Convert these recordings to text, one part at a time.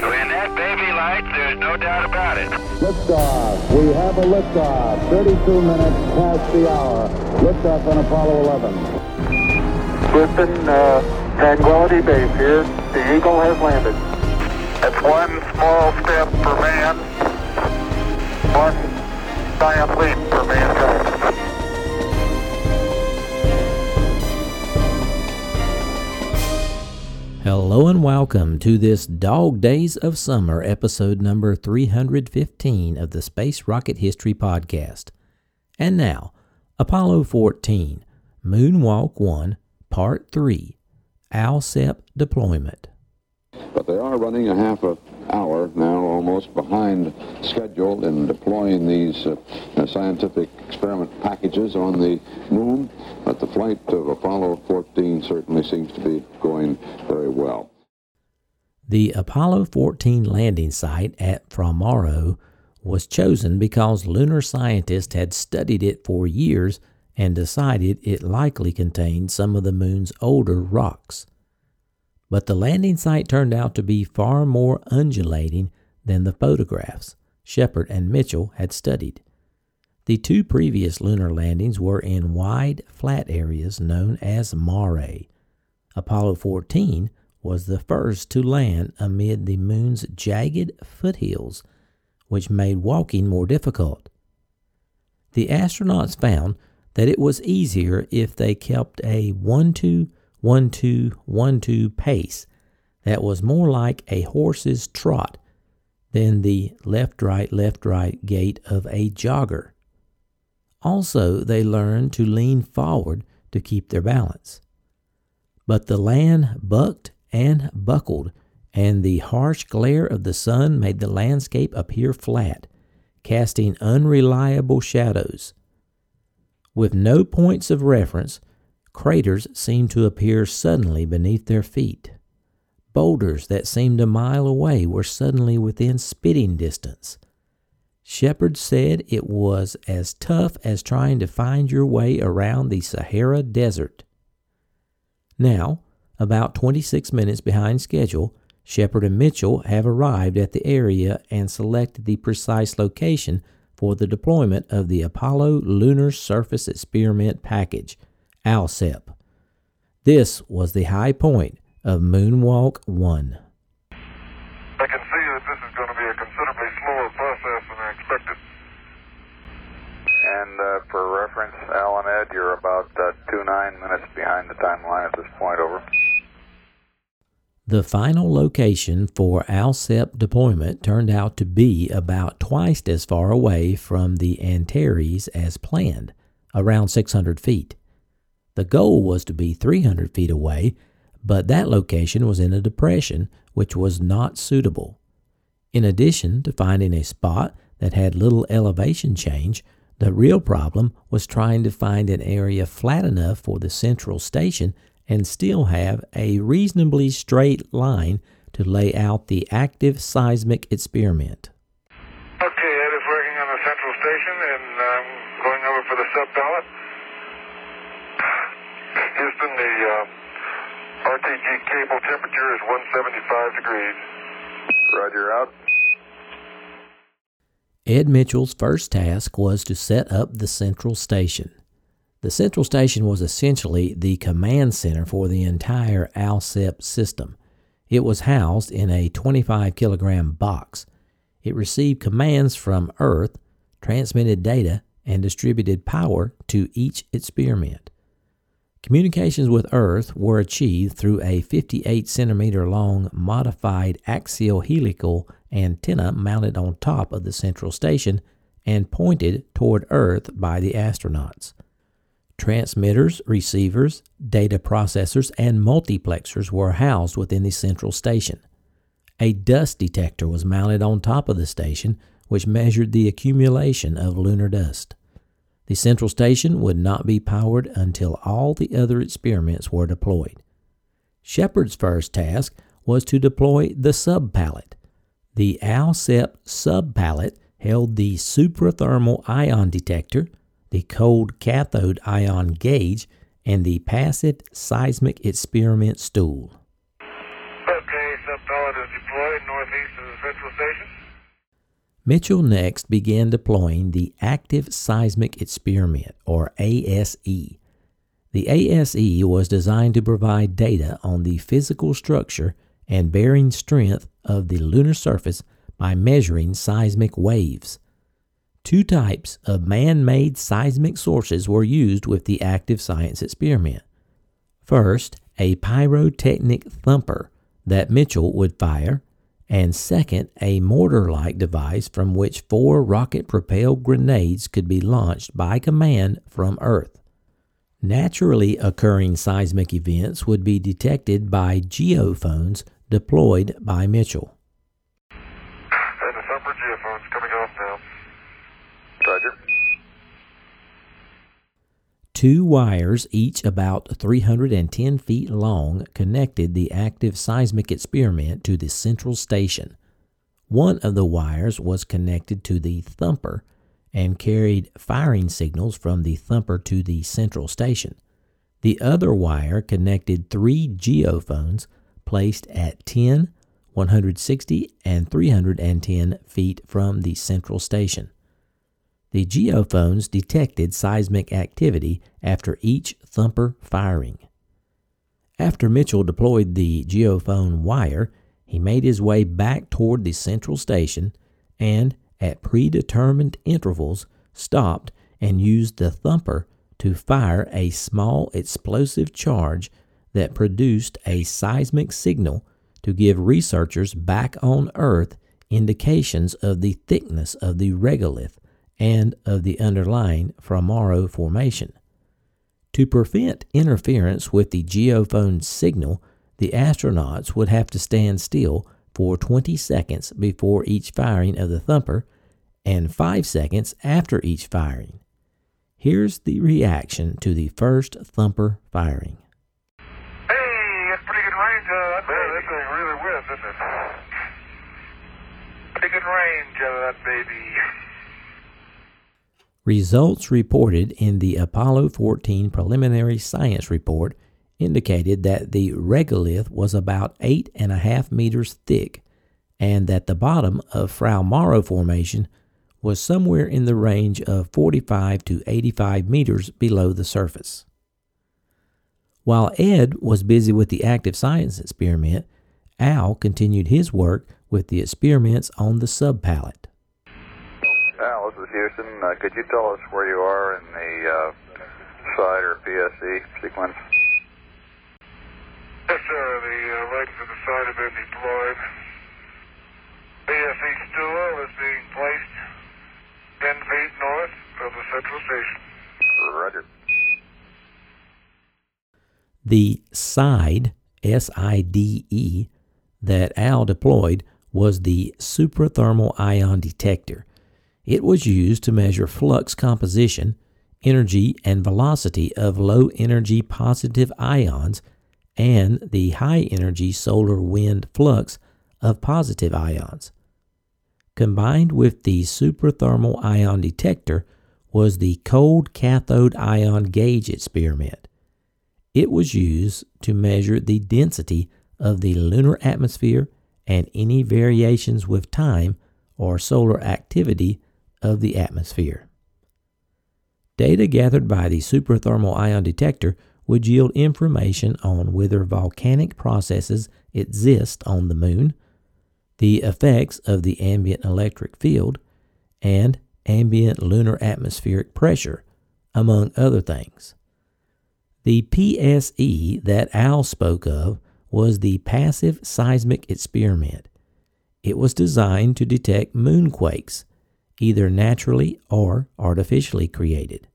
When that baby lights, there's no doubt about it. Liftoff. We have a liftoff. 32 minutes past the hour. Liftoff on Apollo 11. Houston, uh, Tranquility Base here. The Eagle has landed. That's one small step for man, one giant leap for mankind. Hello and welcome to this Dog Days of Summer, episode number 315 of the Space Rocket History Podcast. And now, Apollo 14, Moonwalk 1, Part 3, ALSEP Deployment. But they are running a half a hour now, almost behind schedule in deploying these uh, uh, scientific experiment packages on the moon. But the flight of Apollo 14 certainly seems to be going very well. The Apollo 14 landing site at Fra Mauro was chosen because lunar scientists had studied it for years and decided it likely contained some of the moon's older rocks. But the landing site turned out to be far more undulating than the photographs Shepard and Mitchell had studied. The two previous lunar landings were in wide, flat areas known as mare. Apollo 14 was the first to land amid the moon's jagged foothills, which made walking more difficult. The astronauts found that it was easier if they kept a 1 2 1 2 1 2 pace that was more like a horse's trot than the left right left right gait of a jogger. Also, they learned to lean forward to keep their balance. But the land bucked and buckled, and the harsh glare of the sun made the landscape appear flat, casting unreliable shadows. With no points of reference, craters seemed to appear suddenly beneath their feet. Boulders that seemed a mile away were suddenly within spitting distance. Shepard said it was as tough as trying to find your way around the Sahara Desert. Now, about 26 minutes behind schedule, Shepard and Mitchell have arrived at the area and selected the precise location for the deployment of the Apollo Lunar Surface Experiment Package, ALSEP. This was the high point of Moonwalk 1. I can see that this is going to be a considerably slower process than I expected. And uh, for reference, Alan Ed, you're about uh, two nine minutes behind the timeline at this point. Over. The final location for ALSEP deployment turned out to be about twice as far away from the Antares as planned, around 600 feet. The goal was to be 300 feet away, but that location was in a depression which was not suitable. In addition to finding a spot that had little elevation change, the real problem was trying to find an area flat enough for the central station and still have a reasonably straight line to lay out the active seismic experiment. Okay, Ed is working on the central station and I'm um, going over for the sub pallet. Houston, the uh, RTG cable temperature is 175 degrees. Roger, out. Ed Mitchell's first task was to set up the central station. The central station was essentially the command center for the entire ALSEP system. It was housed in a 25 kilogram box. It received commands from Earth, transmitted data, and distributed power to each experiment. Communications with Earth were achieved through a 58 centimeter long modified axial helical antenna mounted on top of the central station and pointed toward Earth by the astronauts. Transmitters, receivers, data processors, and multiplexers were housed within the central station. A dust detector was mounted on top of the station, which measured the accumulation of lunar dust. The central station would not be powered until all the other experiments were deployed. Shepard's first task was to deploy the sub pallet. The ALSEP sub pallet held the suprathermal ion detector, the cold cathode ion gauge, and the passive seismic experiment stool. Okay, sub pallet is deployed northeast of the central station. Mitchell next began deploying the Active Seismic Experiment, or ASE. The ASE was designed to provide data on the physical structure and bearing strength of the lunar surface by measuring seismic waves. Two types of man made seismic sources were used with the active science experiment. First, a pyrotechnic thumper that Mitchell would fire, and second, a mortar like device from which four rocket propelled grenades could be launched by command from Earth. Naturally occurring seismic events would be detected by geophones deployed by Mitchell. And the thumper geophone's coming off now. Roger. Two wires, each about 310 feet long, connected the active seismic experiment to the central station. One of the wires was connected to the thumper and carried firing signals from the thumper to the central station. The other wire connected three geophones placed at 10, 160, and 310 feet from the central station. The geophones detected seismic activity after each thumper firing. After Mitchell deployed the geophone wire, he made his way back toward the central station and, at predetermined intervals, stopped and used the thumper to fire a small explosive charge that produced a seismic signal to give researchers back on Earth indications of the thickness of the regolith and of the underlying Fra Mauro Formation. To prevent interference with the geophone signal, the astronauts would have to stand still for 20 seconds before each firing of the thumper and 5 seconds after each firing. Here's the reaction to the first thumper firing. Hey, that's pretty good range. Uh, Man, this thing really whips, isn't it? Pretty good range out of that baby. Results reported in the Apollo 14 preliminary science report indicated that the regolith was about eight and a half meters thick and that the bottom of Fra Mauro Formation was somewhere in the range of 45 to 85 meters below the surface. While Ed was busy with the active science experiment, Al continued his work with the experiments on the sub pallet. Al, is Houston. Uh, could you tell us where you are in the uh, side or PSE sequence? Yes, sir. The uh, legs of the side have been deployed. PSE stool is being placed 10 feet north of the central station. Roger. The SIDE, S I D E, that Al deployed was the suprathermal ion detector. It was used to measure flux composition, energy, and velocity of low energy positive ions and the high energy solar wind flux of positive ions. Combined with the suprathermal ion detector was the cold cathode ion gauge experiment. It was used to measure the density of the lunar atmosphere and any variations with time or solar activity of the atmosphere. Data gathered by the superthermal ion detector would yield information on whether volcanic processes exist on the moon, the effects of the ambient electric field, and ambient lunar atmospheric pressure, among other things. The PSE that Al spoke of was the Passive Seismic Experiment. It was designed to detect moonquakes, either naturally or artificially created.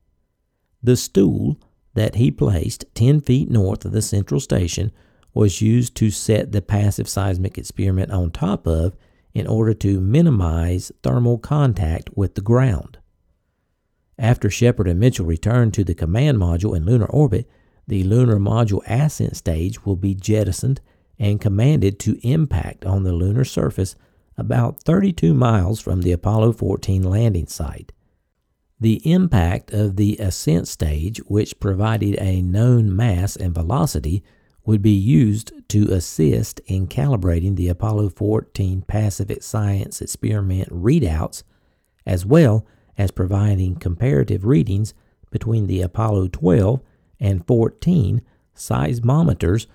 The stool that he placed 10 feet north of the central station was used to set the passive seismic experiment on top of in order to minimize thermal contact with the ground. After Shepard and Mitchell return to the command module in lunar orbit, the lunar module ascent stage will be jettisoned and commanded to impact on the lunar surface about 32 miles from the Apollo 14 landing site. The impact of the ascent stage, which provided a known mass and velocity, would be used to assist in calibrating the Apollo 14 Passive Seismic Experiment readouts, as well as providing comparative readings between the Apollo 12 and 14 seismometers,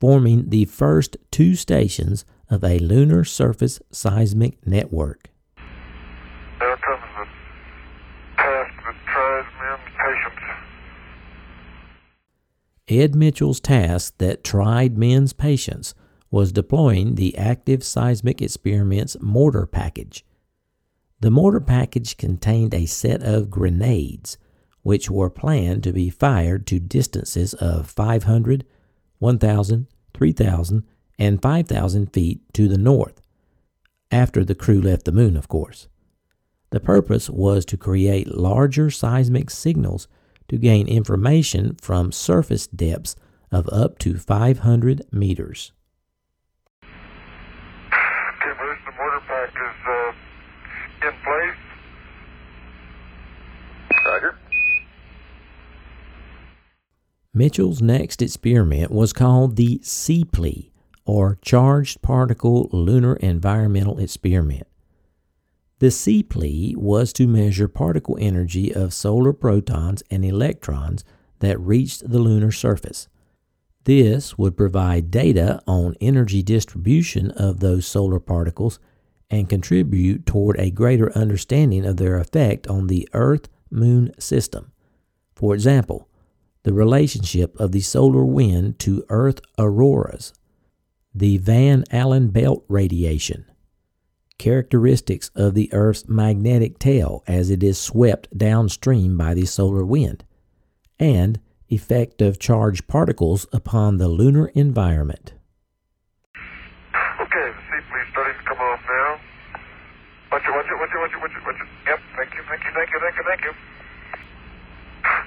forming the first two stations of a lunar surface seismic network. There comes the task that tries men's patience. Ed Mitchell's task that tried men's patience was deploying the active seismic experiments mortar package. The mortar package contained a set of grenades, which were planned to be fired to distances of 500, 1,000, 3,000, and 5,000 feet to the north, after the crew left the moon, of course. The purpose was to create larger seismic signals to gain information from surface depths of up to 500 meters. Okay, Bruce, the mortar pack is uh, in place. Roger. Mitchell's next experiment was called the CPLE, or Charged Particle Lunar Environmental Experiment. The CPLE was to measure particle energy of solar protons and electrons that reached the lunar surface. This would provide data on energy distribution of those solar particles and contribute toward a greater understanding of their effect on the Earth Moon system. For example, the relationship of the solar wind to Earth auroras, the Van Allen belt radiation, characteristics of the Earth's magnetic tail as it is swept downstream by the solar wind, and effect of charged particles upon the lunar environment. Okay, the CPLE's starting to come off now. Watch it, watch it, watch it, watch it, watch it, watch it. Yep, thank you, thank you, thank you, thank you, thank you.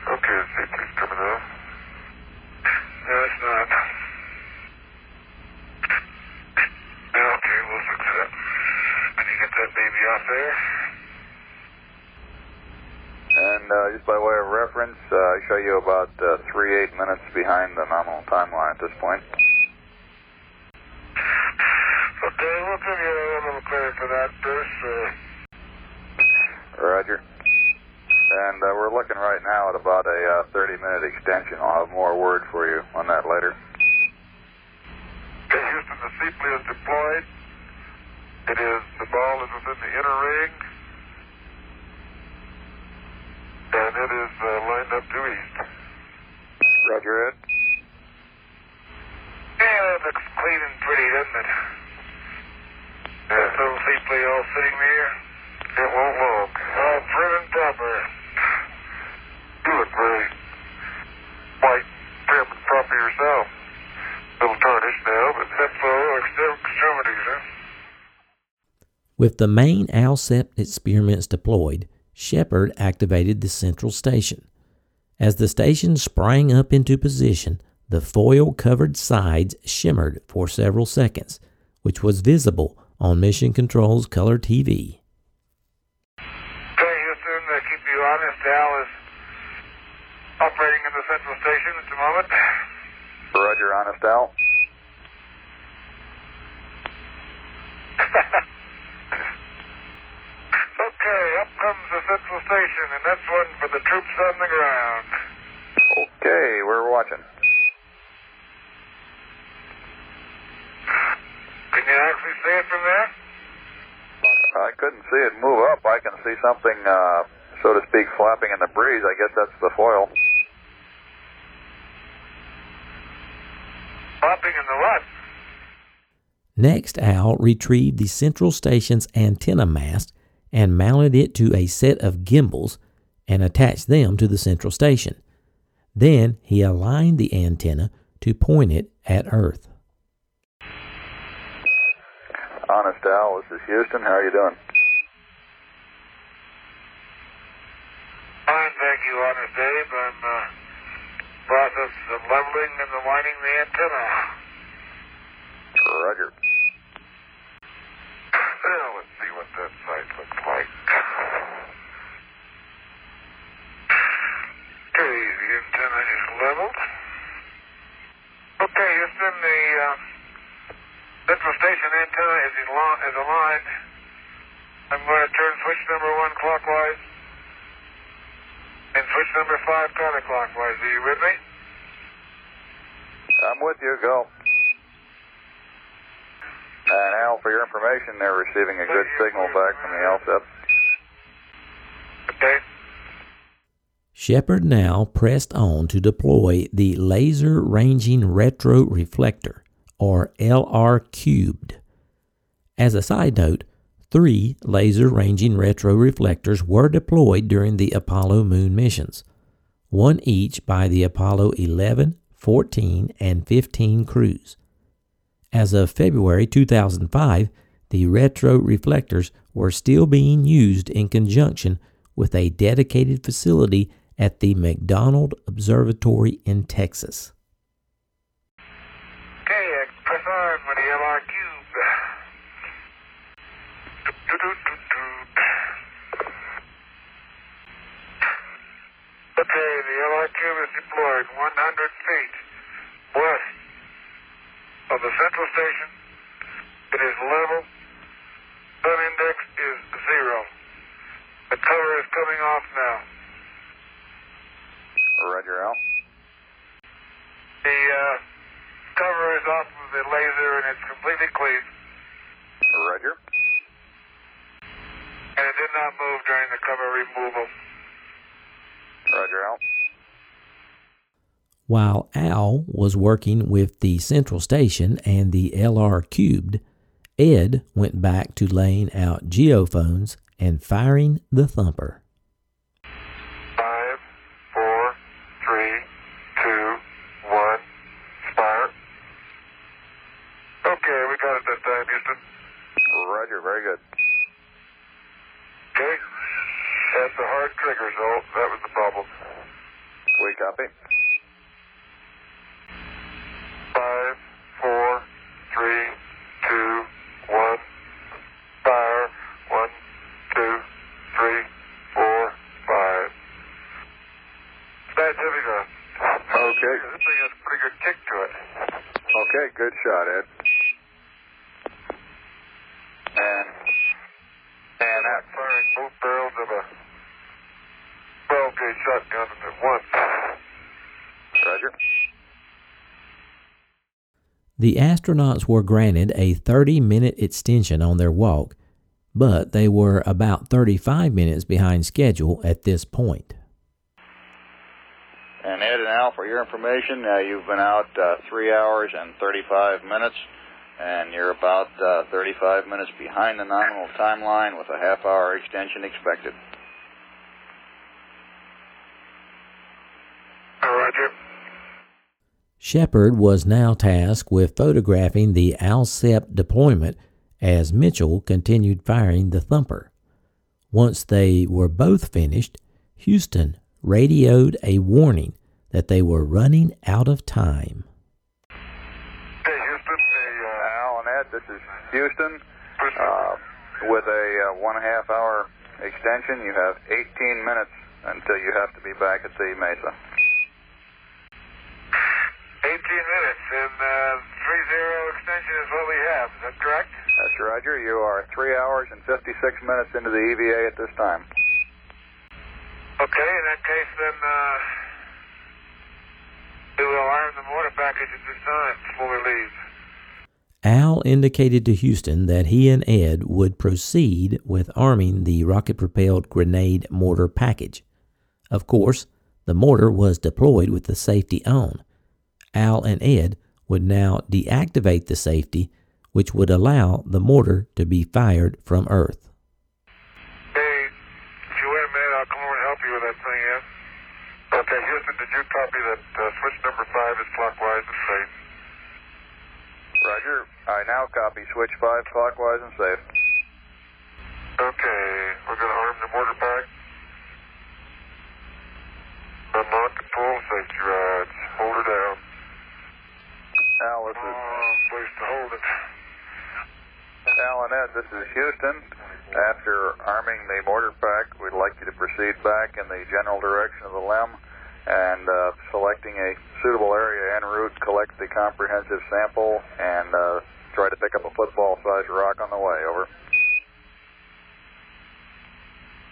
Okay, the CPLE's coming off. No, it's not. Okay, we'll fix that. Can you there? And uh, just by way of reference, uh, I show you about uh, three eight minutes behind the nominal timeline at this point. Okay, we'll give you a little credit for that, Bruce. Uh, Roger. And uh, we're looking right now at about a uh, 30 minute extension. I'll have more word for you on that later. okay, Houston, the CPLE is deployed. It is, the ball is within the inner ring. And it is uh, lined up due east. Roger, Ed. Yeah, that looks clean and pretty, doesn't it? That little CPLE all sitting there. It won't walk. All prim and proper. You look very white, prim and proper yourself. Little tarnished now, but that's all extremities, huh? With the main ALSEP experiments deployed, Shepard activated the central station. As the station sprang up into position, the foil covered sides shimmered for several seconds, which was visible on Mission Control's color TV. Okay, Houston, uh, keep you honest. Al is operating in the central station at the moment. Roger, honest Al. okay, up comes the central station, and that's one for the troops on the ground. Okay, we're watching. Can you actually see it from there? I couldn't see it move up. I can see something, uh, so to speak, flapping in the breeze. I guess that's the foil. Popping in the what? Next, Al retrieved the central station's antenna mast and mounted it to a set of gimbals and attached them to the central station. Then he aligned the antenna to point it at Earth. Honest Al, this is Houston. How are you doing? Fine, thank you, Honest Dave. I'm uh, process of leveling and aligning the antenna. Roger. Well, let's see what that site looks like. Okay, the antenna is leveled. Okay, Houston, the uh, central station antenna is, al- is aligned. I'm going to turn switch number one clockwise and switch number five counterclockwise. Are you with me? I'm with you. Go. And Al, for your information, they're receiving a good signal back from the ALSEP. Okay. Shepard now pressed on to deploy the Laser Ranging Retro Reflector, or LR cubed. As a side note, three laser ranging retro reflectors were deployed during the Apollo moon missions, one each by the Apollo 11, 14, and 15 crews. As of February 2005, the retro reflectors were still being used in conjunction with a dedicated facility at the McDonald Observatory in Texas. Okay, press on with the LR cube. Okay, the LR cube is deployed 100 feet west of the central station. It is level. Sun index is zero. The cover is coming off now. Roger, Al. The uh, cover is off of the laser and it's completely clean. Roger. And it did not move during the cover removal. Roger, Al. While Al was working with the central station and the LR cubed, Ed went back to laying out geophones and firing the thumper. Five, four, three, two, one, fire. Okay, we got it that time, Houston. Roger, very good. Okay. That's the hard trigger, so that was the problem. We copy. Five, four, three, two, one, fire. One, two, three, four, five. Scientific gun. Okay. This thing has a pretty good kick to it. Okay, good shot, Ed. And And that firing both barrels of a 12 gauge shotgun at once. Roger. The astronauts were granted a 30 minute extension on their walk, but they were about 35 minutes behind schedule at this point. And Ed and Al, for your information, uh, you've been out uh, three hours and 35 minutes, and you're about uh, 35 minutes behind the nominal timeline with a half hour extension expected. Roger. Shepard was now tasked with photographing the ALSEP deployment as Mitchell continued firing the thumper. Once they were both finished, Houston radioed a warning that they were running out of time. Hey, Houston, the, uh, Al and Ed, this is Houston. Uh, with a uh, one and a half hour extension, you have 18 minutes until you have to be back at the Mesa. 18 minutes, and uh, 3-0 extension is what we have. Is that correct? That's Roger. You are three hours and 56 minutes into the EVA at this time. Okay, in that case, then uh, we will arm the mortar package at this time before we leave. Al indicated to Houston that he and Ed would proceed with arming the rocket propelled grenade mortar package. Of course, the mortar was deployed with the safety on. Al and Ed would now deactivate the safety, which would allow the mortar to be fired from Earth. Hey, if you wait a minute, I'll come over and help you with that thing, yeah? Okay, Houston, did you copy that uh, switch number 5 is clockwise and safe? Roger. I now copy switch 5 clockwise and safe. Okay, we're going to arm the mortar pack. Lamont to pull safety rods. Hold her down. Al, this is place to hold it. Al and Ed. This is Houston. After arming the mortar pack, we'd like you to proceed back in the general direction of the limb and uh, selecting a suitable area en route, collect the comprehensive sample, and uh, try to pick up a football-sized rock on the way. Over.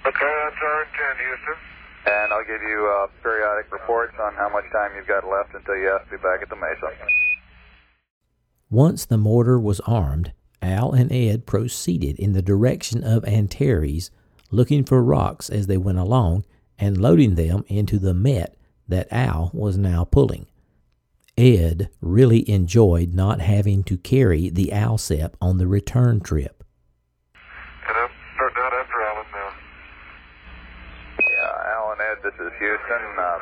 Okay, that's our intent, Houston. And I'll give you uh, periodic reports on how much time you've got left until you have to be back at the Mesa. Once the mortar was armed, Al and Ed proceeded in the direction of Antares, looking for rocks as they went along and loading them into the Met that Al was now pulling. Ed really enjoyed not having to carry the Alsep on the return trip. And I'm starting out after Alan now. Yeah, Al and Ed, this is Houston. Uh,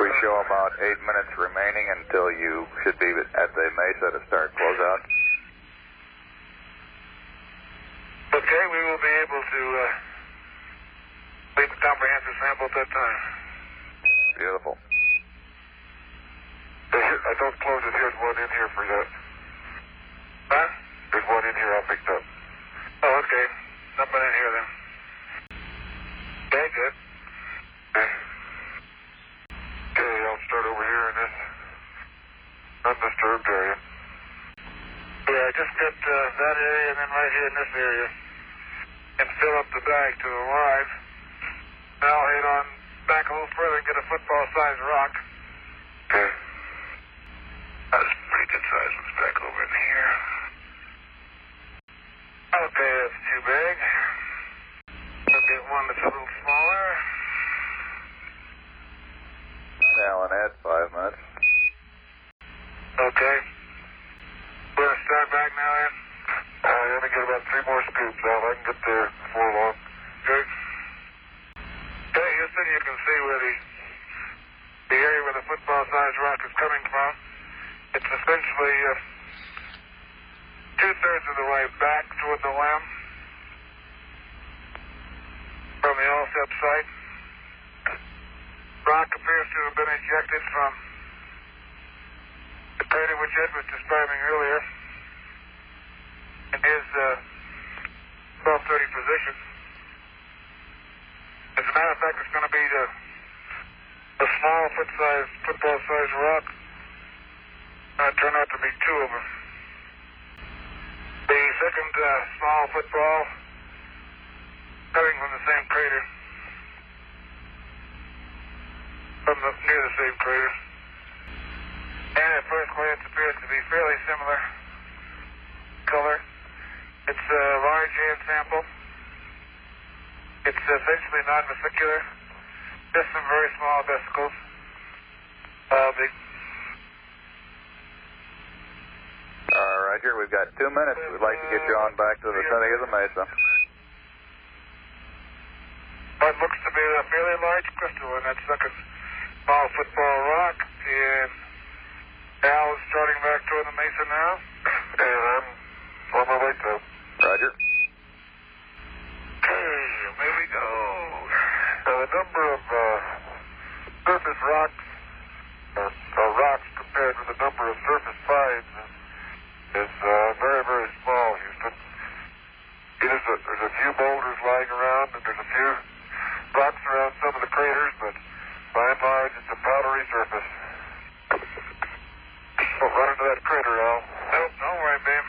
we show about eight minutes remaining until you should be at the Mesa to start closeout. Okay, we will be able to uh, leave the comprehensive sample at that time. Beautiful. I don't close it. Here's one in here for that. Huh? There's one in here I picked up. Oh, okay. Nothing in here then. Okay, good. Okay. Okay, I'll start over here in this undisturbed area. Yeah, I just get uh, that area and then right here in this area. And fill up the bag to the line. Now I'll head on back a little further and get a football-sized rock. Okay. That's a pretty good size one's back over in here. Okay, that's too big. I'll get one that's a little smaller. Al and Ed, five minutes. Okay. We're gonna start back now, then? Uh, let me get about three more scoops out. There before long. Good. Hey, Houston, you can see where the the area where the football-sized rock is coming from. It's essentially uh, two-thirds of the way back toward the limb from the ALSEP site. Rock appears to have been ejected from the crater which Ed was describing earlier in his uh, 1230 position. As a matter of fact, it's going to be the, the small foot-sized, football-sized rock. Uh, turn out to be two of them. Second uh, small football coming from the same crater. From the, near the same crater. And at first glance appears to be fairly similar color. It's a large hand sample. It's essentially non-vesicular. Just some very small vesicles. Uh, Here we've got two minutes. We'd like to get you on back to the vicinity of the Mesa. what looks to be a fairly large crystal in that second small football rock. And Al is starting back toward the mesa now. And I'm on my way to. Roger. Okay, away we go. Now, the number of uh, surface rocks, or, or rocks compared with the number of surface finds is, is uh, very, very small, Houston. It is a, there's a few boulders lying around, and there's a few rocks around some of the craters, but by and large, it's a powdery surface. Don't run into that crater, Al. Nope, don't worry, babe.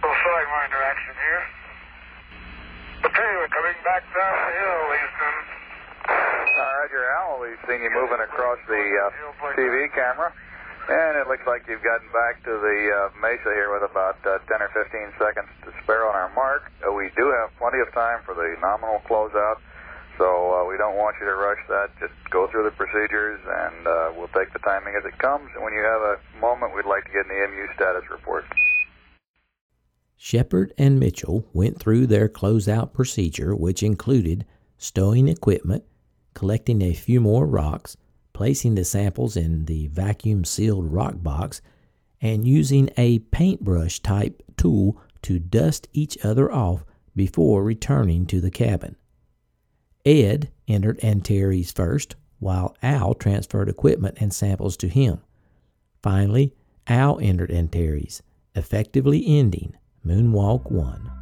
Little sidewinder action here. Okay, we're coming back down the hill, Houston. All right, you're Al. We've seen you moving across the uh, TV camera. And it looks like you've gotten back to the uh, mesa here with about uh, 10 or 15 seconds to spare on our mark. Uh, we do have plenty of time for the nominal closeout, so uh, we don't want you to rush that. Just go through the procedures, and uh, we'll take the timing as it comes. And when you have a moment, we'd like to get an EMU status report. Shepard and Mitchell went through their closeout procedure, which included stowing equipment, collecting a few more rocks, placing the samples in the vacuum sealed rock box, and using a paintbrush type tool to dust each other off before returning to the cabin. Ed entered Antares first, while Al transferred equipment and samples to him. Finally, Al entered Antares, effectively ending Moonwalk 1.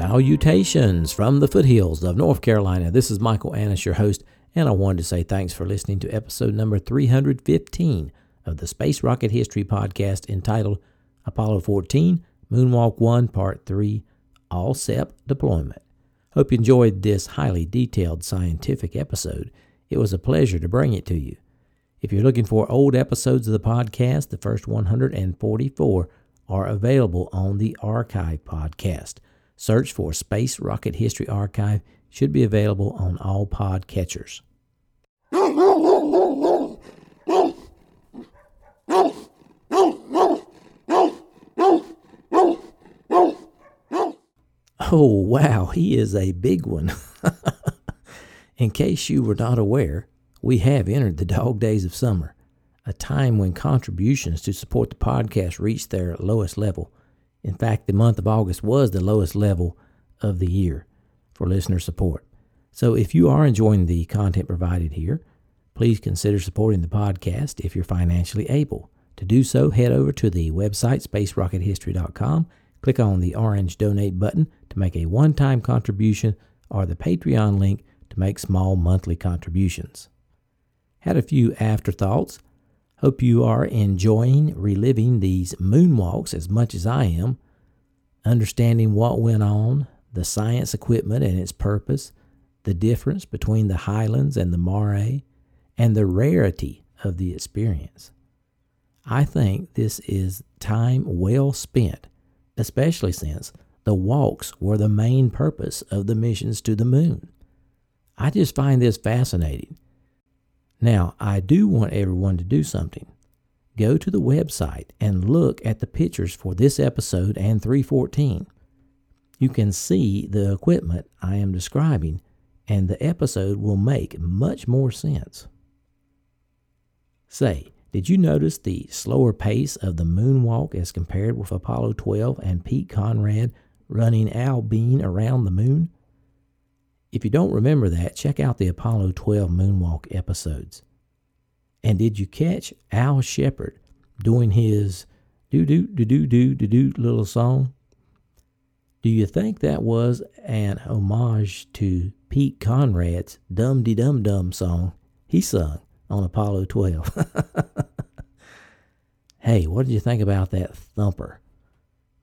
Salutations from the foothills of North Carolina. This is Michael Annis, your host, and I wanted to say thanks for listening to episode number 315 of the Space Rocket History Podcast entitled Apollo 14 Moonwalk 1 Part 3 ALSEP Deployment. Hope you enjoyed this highly detailed scientific episode. It was a pleasure to bring it to you. If you're looking for old episodes of the podcast, the first 144 are available on the Archive Podcast. Search for Space Rocket History Archive should be available on all pod catchers. Oh, wow, he is a big one. In case you were not aware, we have entered the dog days of summer, a time when contributions to support the podcast reach their lowest level. In fact, the month of August was the lowest level of the year for listener support. So if you are enjoying the content provided here, please consider supporting the podcast if you're financially able. To do so, head over to the website spacerockethistory.com, click on the orange donate button to make a one time contribution, or the Patreon link to make small monthly contributions. Had a few afterthoughts. Hope you are enjoying reliving these moonwalks as much as I am, understanding what went on, the science equipment and its purpose, the difference between the highlands and the mare, and the rarity of the experience. I think this is time well spent, especially since the walks were the main purpose of the missions to the moon. I just find this fascinating now, I do want everyone to do something. Go to the website and look at the pictures for this episode and 314. You can see the equipment I am describing, and the episode will make much more sense. Say, did you notice the slower pace of the moonwalk as compared with Apollo 12 and Pete Conrad running Al Bean around the moon? If you don't remember that, check out the Apollo 12 moonwalk episodes. And did you catch Al Shepard doing his do do do do do do do little song? Do you think that was an homage to Pete Conrad's Dum De Dum Dum song he sung on Apollo 12? hey, what did you think about that thumper?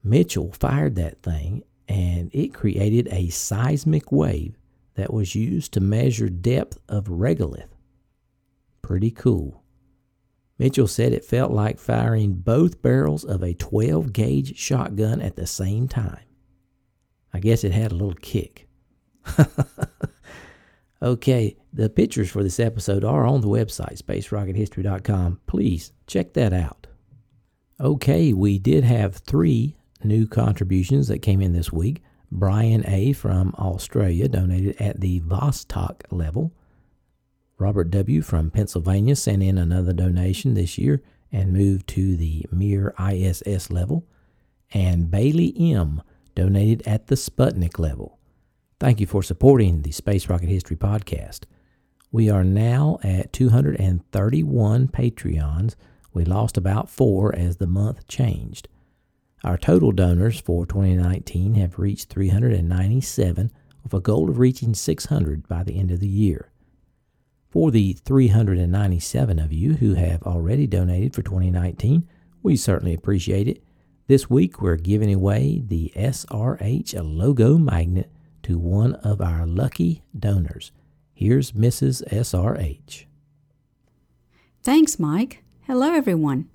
Mitchell fired that thing and it created a seismic wave that was used to measure depth of regolith. Pretty cool. Mitchell said it felt like firing both barrels of a 12 gauge shotgun at the same time. I guess it had a little kick. okay, the pictures for this episode are on the website, spacerockethistory.com. Please check that out. Okay, we did have three new contributions that came in this week. Brian A. from Australia donated at the Vostok level. Robert W. from Pennsylvania sent in another donation this year and moved to the Mir ISS level. And Bailey M. donated at the Sputnik level. Thank you for supporting the Space Rocket History Podcast. We are now at 231 Patreons. We lost about four as the month changed. Our total donors for 2019 have reached 397, with a goal of reaching 600 by the end of the year. For the 397 of you who have already donated for 2019, we certainly appreciate it. This week we're giving away the SRH logo magnet to one of our lucky donors. Here's Mrs. SRH. Thanks, Mike. Hello, everyone.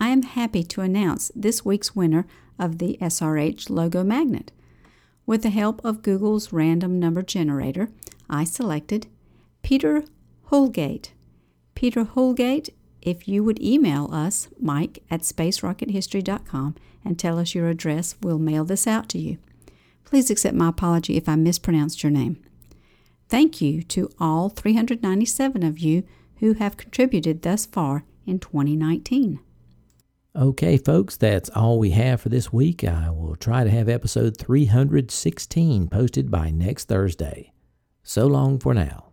I am happy to announce this week's winner of the SRH logo magnet. With the help of Google's random number generator, I selected Peter Holgate. Peter Holgate, if you would email us, mike at spacerockethistory.com, and tell us your address, we'll mail this out to you. Please accept my apology if I mispronounced your name. Thank you to all 397 of you who have contributed thus far in 2019. Okay, folks, that's all we have for this week. I will try to have episode 316 posted by next Thursday. So long for now.